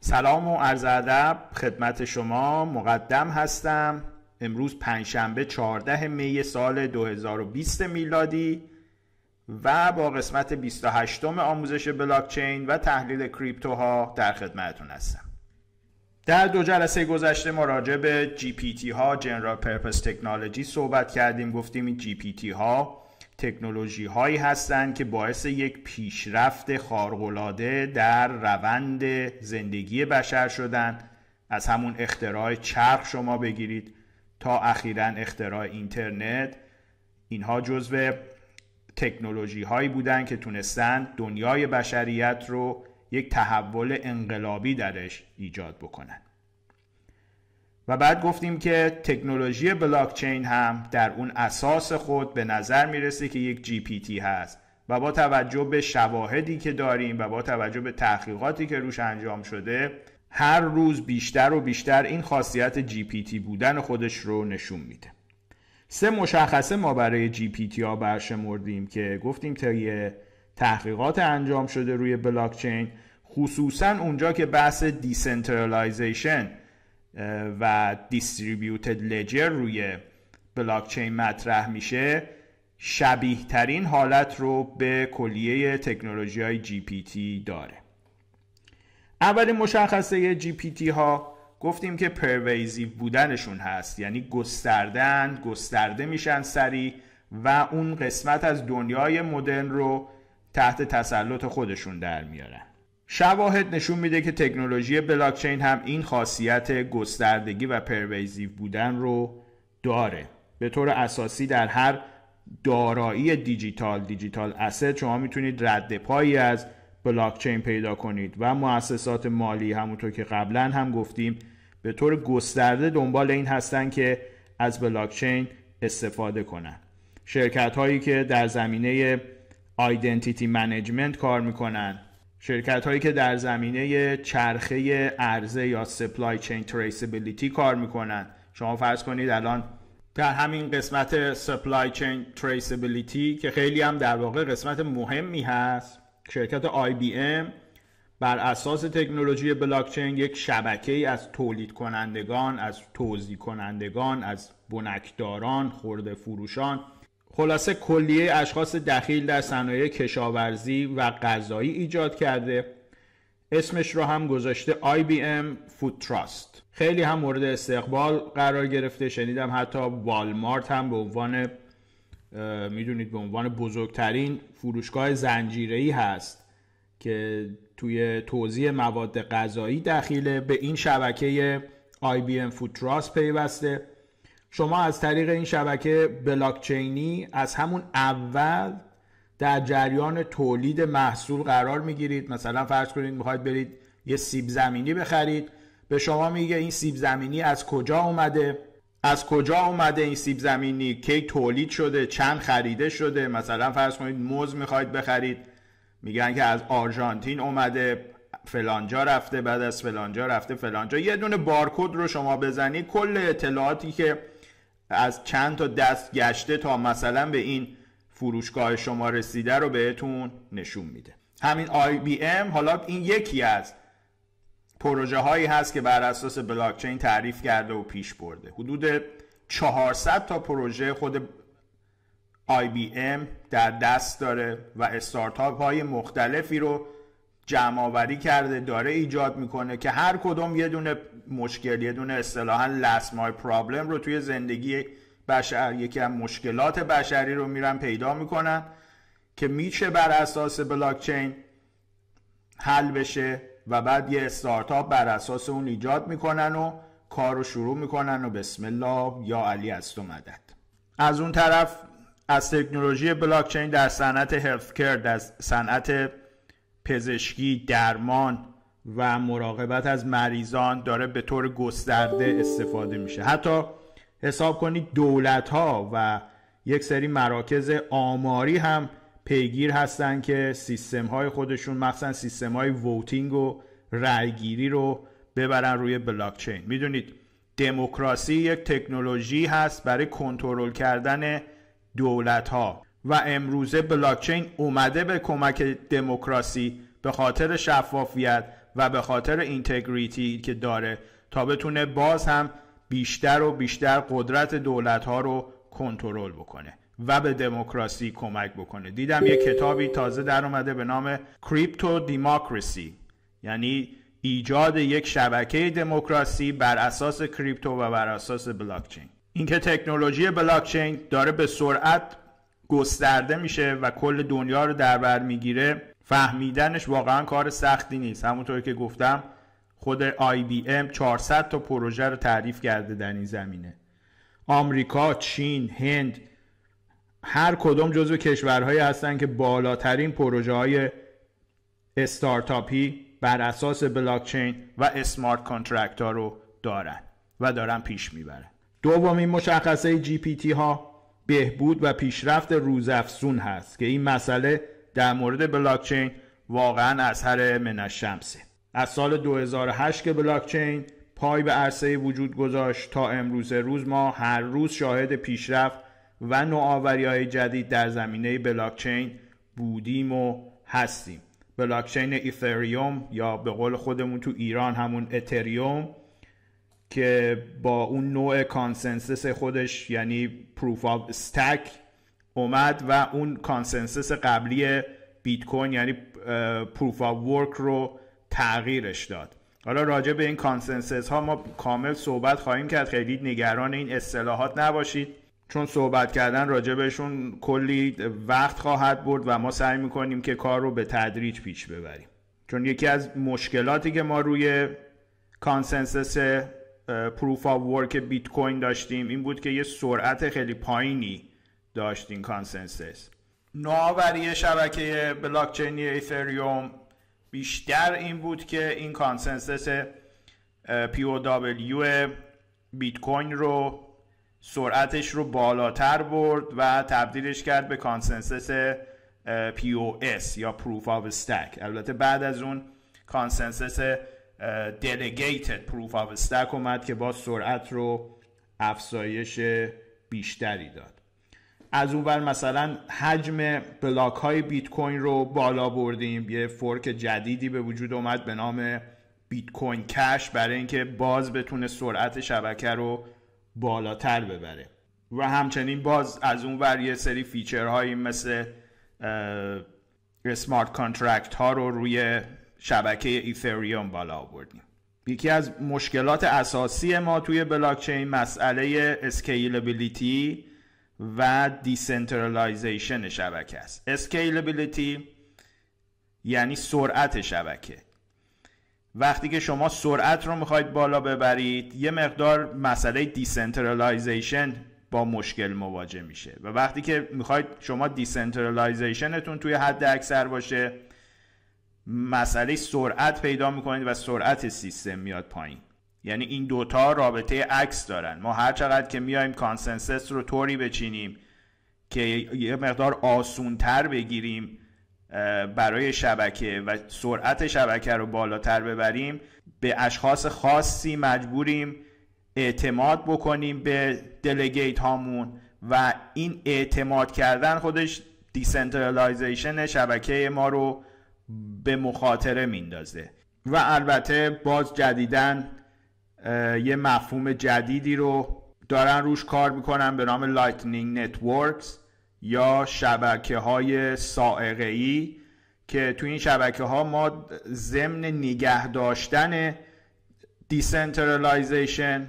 سلام و عرض ادب خدمت شما. مقدم هستم. امروز پنجشنبه 14 می سال 2020 میلادی و با قسمت 28 آموزش بلاکچین و تحلیل کریپتوها در خدمتتون هستم. در دو جلسه گذشته ما راجع به GPT ها جنرال پرپس تکنولوژی صحبت کردیم گفتیم این GPT ها تکنولوژی هایی هستند که باعث یک پیشرفت خارق‌العاده در روند زندگی بشر شدن. از همون اختراع چرخ شما بگیرید تا اخیرا اختراع اینترنت. اینها جزو تکنولوژی هایی بودن که تونستن دنیای بشریت رو یک تحول انقلابی درش ایجاد بکنن. و بعد گفتیم که تکنولوژی بلاکچین هم در اون اساس خود به نظر می‌رسه که یک جی پی تی هست و با توجه به شواهدی که داریم و با توجه به تحقیقاتی که روش انجام شده هر روز بیشتر و بیشتر این خاصیت GPT بودن خودش رو نشون میده. سه مشخصه ما برای GPT ها برشمردیم که گفتیم طی تحقیقات انجام شده روی بلاکچین خصوصا اونجا که بحث decentralization و distributed ledger روی بلاکچین مطرح میشه. شبیه ترین حالت رو به کلیه تکنولوژی های GPT داره. اولین مشخصه GPT ها گفتیم که pervasive بودنشون هست. یعنی گستردن گسترده میشن سریع و اون قسمت از دنیای مدرن رو تحت تسلط خودشون در میارن. شواهد نشون میده که تکنولوژی بلاکچین هم این خاصیت گستردگی و pervasive بودن رو داره. به طور اساسی در هر دارایی دیجیتال digital asset شما می‌تونید رد پایی از بلاکچین پیدا کنید و مؤسسات مالی همونطور که قبلا هم گفتیم به طور گسترده دنبال این هستن که از بلاکچین استفاده کنن. شرکت هایی که در زمینه identity management کار می‌کنن شرکت هایی که در زمینه چرخه عرضه یا supply chain traceability کار می‌کنن. شما فرض کنید الان در همین قسمت supply chain traceability که خیلی هم در واقع قسمت مهمی هست شرکت IBM بر اساس تکنولوژی بلاکچین یک شبکه ای از تولید کنندگان از توزیع کنندگان از بنکداران خرده فروشان خلاصه کلیه اشخاص دخیل در صنایع کشاورزی و غذایی ایجاد کرده. اسمش رو هم گذاشته IBM Food Trust. خیلی هم مورد استقبال قرار گرفته. شنیدم حتی والمارت هم به عنوان می‌دونید به عنوان بزرگترین فروشگاه زنجیره‌ای هست که توی توزیع مواد غذایی دخیله. به این شبکه IBM Food Trust پیوسته. شما از طریق این شبکه بلاکچینی از همون اول در جریان تولید محصول قرار می‌گیرید. مثلا فرض کنید می‌خواید برید یه سیب زمینی بخرید. به شما میگه این سیب زمینی از کجا اومده؟ از کجا اومده این سیب زمینی؟ کی تولید شده؟ چند خریده شده؟ مثلا فرض کنید موز می‌خواید بخرید. میگن که از آرژانتین اومده فلانجا رفته بعد از فلانجا رفته فلانجا. یه دونه بارکد رو شما بزنید. کل اطلاعاتی که از چند تا دست گشته تا مثلا به این فروشگاه شما رسیده رو بهتون نشون میده. همین IBM حالا این یکی از پروژه هایی هست که بر اساس بلاکچین تعریف کرده و پیش برده. حدود 400 تا پروژه خود IBM در دست داره و استارتاپ های مختلفی رو جمع آوری کرده داره ایجاد می‌کنه که هر کدوم یه دونه مشکل یه دونه اصطلاحا my problem رو توی زندگی بشر یکی از مشکلات بشری رو میرن پیدا می‌کنن که میشه بر اساس بلاکچین حل بشه و بعد یه استارتاپ بر اساس اون ایجاد می‌کنن و کار رو شروع می‌کنن و بسم الله یا علی از تو مدد. از اون طرف از تکنولوژی بلاکچین در صنعت هلت در صنعت پزشکی درمان و مراقبت از مریضان داره به طور گسترده استفاده میشه. حتی حساب کنید دولت ها و یک سری مراکز آماری هم پیگیر هستن که سیستم های خودشون مخصوصا سیستم های voting و رأیگیری رو ببرن روی بلاکچین. می‌دونید دموکراسی یک تکنولوژی هست برای کنترل کردن دولت ها و امروزه بلاکچین اومده به کمک دموکراسی به خاطر شفافیت و به خاطر integrity که داره تا بتونه باز هم بیشتر و بیشتر قدرت دولت ها رو کنترل بکنه و به دموکراسی کمک بکنه. دیدم یه کتابی تازه در اومده به نام کریپتو دیموکراسی یعنی ایجاد یک شبکه دموکراسی بر اساس کریپتو و بر اساس بلاکچین. اینکه تکنولوژی بلاکچین داره به سرعت گسترده میشه و کل دنیا رو در بر می‌گیره فهمیدنش واقعا کار سختی نیست. همونطور که گفتم خود IBM 400 تا پروژه رو تعریف کرده در این زمینه. آمریکا، چین، هند هر کدوم جزو کشورهایی هستن که بالاترین پروژه های استارتاپی بر اساس بلاکچین و smart contract ها رو دارن و دارن پیش می‌برن. دومین مشخصه GPT ها بهبود و پیشرفت روزافزون هست که این مسئله در مورد بلاکچین واقعا اظهر من الشمسه از سال 2008 که بلاکچین پای به عرصه وجود گذاشت تا امروز روز ما هر روز شاهد پیشرفت و نوآوری های جدید در زمینه بلاکچین بودیم و هستیم. بلاکچین Ethereum یا به قول خودمون تو ایران همون اتریوم که با اون نوع consensus خودش یعنی proof of stake اومد و اون consensus قبلی بیت کوین یعنی proof of work رو تغییرش داد. حالا راجع به این consensus ها ما کامل صحبت خواهیم کرد. خیلی نگران این اصطلاحات نباشید. چون صحبت کردن راجع بهشون کلی وقت خواهد برد و ما سعی می‌کنیم که کار رو به تدریج پیش ببریم. چون یکی از مشکلاتی که ما روی consensus proof of work بیت کوین داشتیم. این بود که یه سرعت خیلی پایینی داشت این consensus نوآوری شبکه بلاکچینی Ethereum بیشتر این بود که این consensus POW بیت کوین رو سرعتش رو بالاتر برد و تبدیلش کرد به consensus POS یا Proof of Stake البته بعد از اون consensus Delegated Proof of Stack اومد که با سرعت رو افزایش بیشتری داد. از اون ور مثلا حجم بلاک های بیت کوین رو بالا بردیم. یه fork جدیدی به وجود اومد به نام Bitcoin Cash برای اینکه باز بتونه سرعت شبکه رو بالاتر ببره. و همچنین باز از اون ور یه سری feature هایی مثل smart contract ها رو روی شبکه Ethereum بالا آوردیم. یکی از مشکلات اساسی ما توی بلاکچین مسئله scalability و decentralization شبکه است. scalability یعنی سرعت شبکه. وقتی که شما سرعت رو می‌خواید بالا ببرید یه مقدار مسئله decentralization با مشکل مواجه میشه. و وقتی که می‌خواید شما decentralization تون توی حداکثر باشه مسئله سرعت پیدا می‌کنید و سرعت سیستم میاد پایین. یعنی این دوتا رابطه عکس دارن. ما هر چقدر که میایم consensus رو طوری بچینیم که یه مقدار آسونتر بگیریم برای شبکه و سرعت شبکه رو بالاتر ببریم به اشخاص خاصی مجبوریم اعتماد بکنیم به delegate هامون و این اعتماد کردن خودش decentralization شبکه ما رو به مخاطره میندازه. و البته باز جدیدا یه مفهوم جدیدی رو دارن روش کار می‌کنن به نام Lightning Networks یا شبکه های صاعقه ای که تو این شبکه ها ما ضمن نگه داشتن decentralization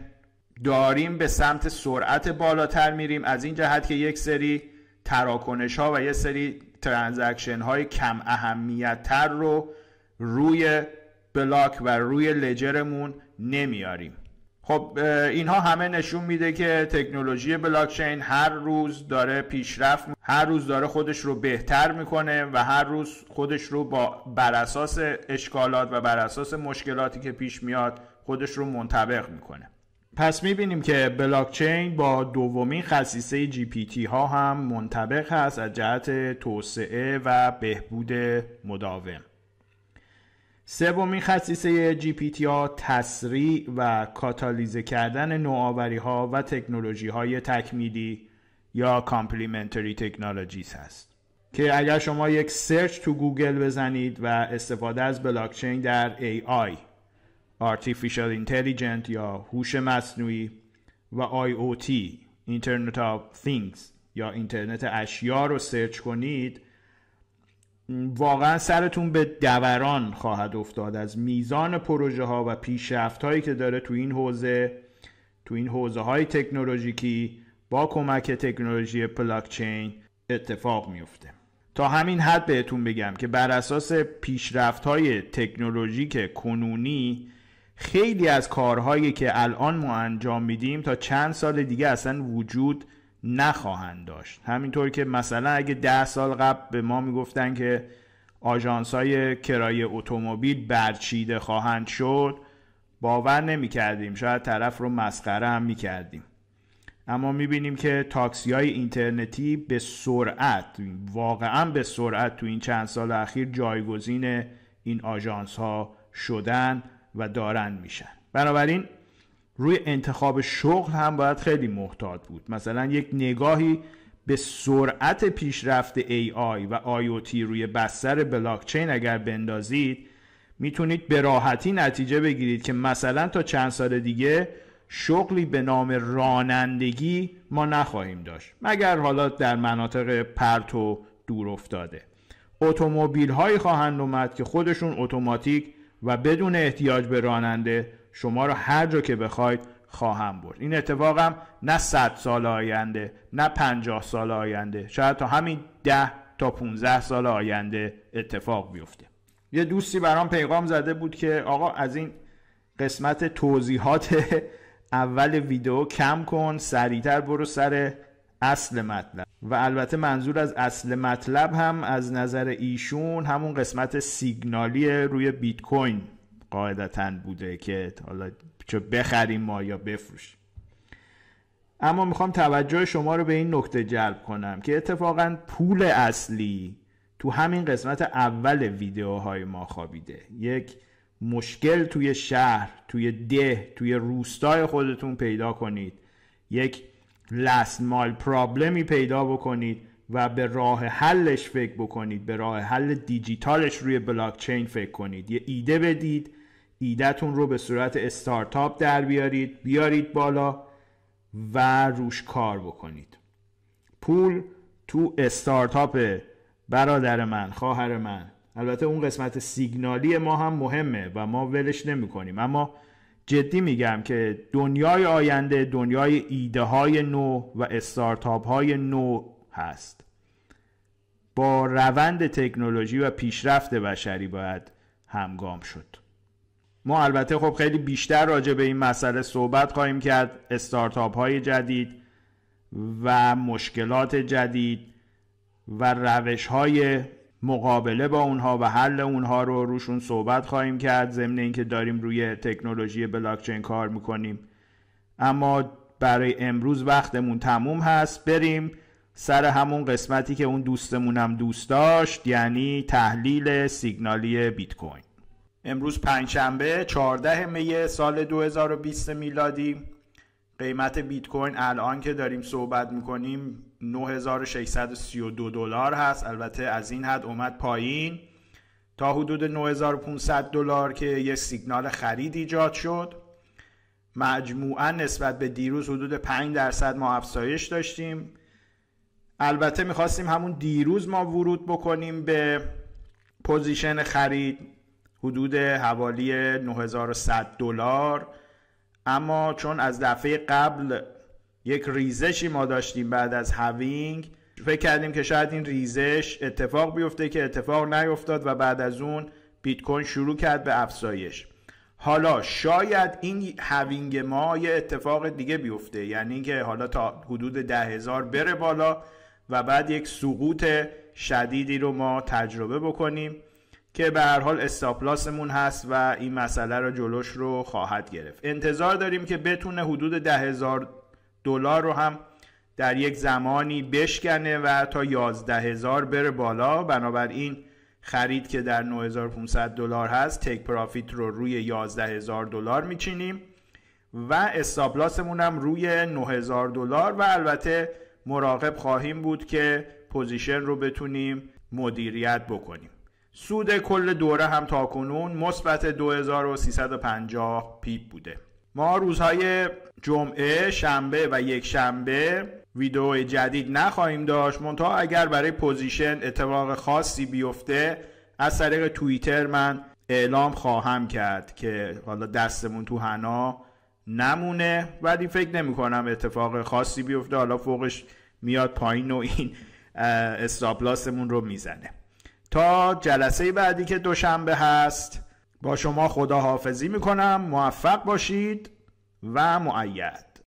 داریم به سمت سرعت بالاتر میریم. از این جهت که یک سری تراکنش ها و یک سری ترانزکشن های کم اهمیت تر رو روی بلاک و روی لجرمون نمیاریم. خب اینها همه نشون میده که تکنولوژی بلاکچین هر روز داره پیشرفت هر روز داره خودش رو بهتر می‌کنه و هر روز خودش رو با بر اساس اشکالات و بر اساس مشکلاتی که پیش میاد خودش رو منطبق می‌کنه. پس می‌بینیم که بلاکچین با دومین خصیصه GPT ها هم منطبق هست از جهت توسعه و بهبود مداوم. سومین خصیصه GPT ها تسریع و کاتالیزه کردن نوآوری ها و تکنولوژی های تکمیلی یا complementary technologies هست. که اگر شما یک search تو گوگل بزنید و استفاده از بلاکچین در AI Artificial Intelligence یا هوش مصنوعی و IoT Internet of Things یا اینترنت اشیا رو سرچ کنید واقعا سرتون به دوران خواهد افتاد. از میزان پروژه ها و پیشرفت هایی که داره تو این حوزه تو این حوزه های تکنولوژیکی با کمک تکنولوژی بلاکچین اتفاق میفته تا همین حد بهتون بگم که بر اساس پیشرفت های تکنولوژیک کنونی خیلی از کارهایی که الان ما انجام میدیم تا چند سال دیگه اصلا وجود نخواهند داشت. همینطور که مثلا اگه ده سال قبل به ما می‌گفتن که آژانس های کرایه اتومبیل برچیده خواهند شد باور نمی کردیم شاید طرف رو مسخره هم می کردیم اما می بینیم که تاکسی های اینترنتی به سرعت واقعا به سرعت تو این چند سال اخیر جایگزین این آژانس ها شدن. و دارن میشن. بنابراین روی انتخاب شغل هم باید خیلی محتاط بود. مثلا یک نگاهی به سرعت پیشرفت AI و IoT روی بستر بلاکچین اگر بندازید می‌تونید به راحتی نتیجه بگیرید که مثلا تا چند سال دیگه شغلی به نام رانندگی ما نخواهیم داشت. مگر حالا در مناطق پرت و دور افتاده. اتومبیل هایی خواهند اومد که خودشون اتوماتیک و بدون احتیاج به راننده شما رو هر جا که بخواید خواهم برد. این اتفاقم نه 100 سال آینده نه 50 سال آینده شاید تا همین 10 تا 15 سال آینده اتفاق بیفته. یه دوستی برام پیغام زده بود که آقا از این قسمت توضیحات اول ویدیو کم کن سریعتر برو سر اصل مطلب. و البته منظور از اصل مطلب هم از نظر ایشون همون قسمت سیگنالی روی بیت کوین قاعدتا بوده که حالا چه بخریم ما یا بفروشیم. اما می‌خوام توجه شما رو به این نکته جلب کنم که اتفاقا پول اصلی تو همین قسمت اول ویدیوهای ما خوابیده. یک مشکل توی شهر توی ده توی روستای خودتون پیدا کنید. یک لست مال پرابلمی پیدا بکنید و به راه حلش فکر بکنید به راه حل دیجیتالش روی بلاکچین فکر کنید. یه ایده بدید ایدهتون رو به صورت استارتاپ در بیارید بیارید بالا و روش کار بکنید. پول تو استارتاپ برادر من خواهر من البته اون قسمت سیگنالی ما هم مهمه و ما ولش نمی کنیم اما جدی میگم که دنیای آینده دنیای ایده های نو و استارتاپ های نو هست. با روند تکنولوژی و پیشرفت بشری باید همگام شد. ما البته خب خیلی بیشتر راجع به این مسئله صحبت خواهیم کرد. استارتاپ های جدید و مشکلات جدید و روش های مقابله با اونها و حل اونها رو روشون صحبت خواهیم کرد ضمن اینکه داریم روی تکنولوژی بلاکچین کار می‌کنیم. اما برای امروز وقتمون تموم هست بریم سر همون قسمتی که اون دوستمونم دوست داشت یعنی تحلیل سیگنالی بیت کوین امروز پنجشنبه 14 می سال 2020 میلادی. قیمت بیت کوین الان که داریم صحبت می‌کنیم 9632 دلار هست. البته از این حد اومد پایین. تا حدود 9500 دلار که یه سیگنال خرید ایجاد شد. مجموعا نسبت به دیروز حدود 5 درصد ما افزایش داشتیم. البته می‌خواستیم همون دیروز ما ورود بکنیم به position خرید حدود حوالی 9100 دلار. اما چون از دفعه قبل یک ریزشی ما داشتیم بعد از halving فکر کردیم که شاید این ریزش اتفاق بیفته که اتفاق نیفتاد و بعد از اون بیت کوین شروع کرد به افزایش. حالا شاید این هاوینگ ما یه اتفاق دیگه بیفته. یعنی اینکه حالا تا حدود ده هزار بره بالا و بعد یک سقوط شدیدی رو ما تجربه بکنیم که به هر حال استاپلاسمون هست و این مسئله رو جلوش رو خواهد گرفت. انتظار داریم که بتونه حدود ده هزار دلار رو هم در یک زمانی بشکنه و تا یازده هزار بره بالا. بنابراین خرید که در 9500 دلار هست take profit رو روی 11 هزار دلار میچینیم و stop loss مون هم روی 9000 دلار و البته مراقب خواهیم بود که position رو بتونیم مدیریت بکنیم. سود کل دوره هم تا کنون مثبت 2350 pip بوده. ما روزهای جمعه شنبه و یک شنبه ویدیو جدید نخواهیم داشت. منتها اگر برای position اتفاق خاصی بیفته از طریق توییتر من اعلام خواهم کرد که حالا دستمون تو هنا نمونه ولی فکر نمی کنم اتفاق خاصی بیفته. حالا فوقش میاد پایین و این استاپلاسمون رو می‌زنه. تا جلسه بعدی که دوشنبه هست با شما خدا حافظی می‌کنم. موفق باشید. و معید.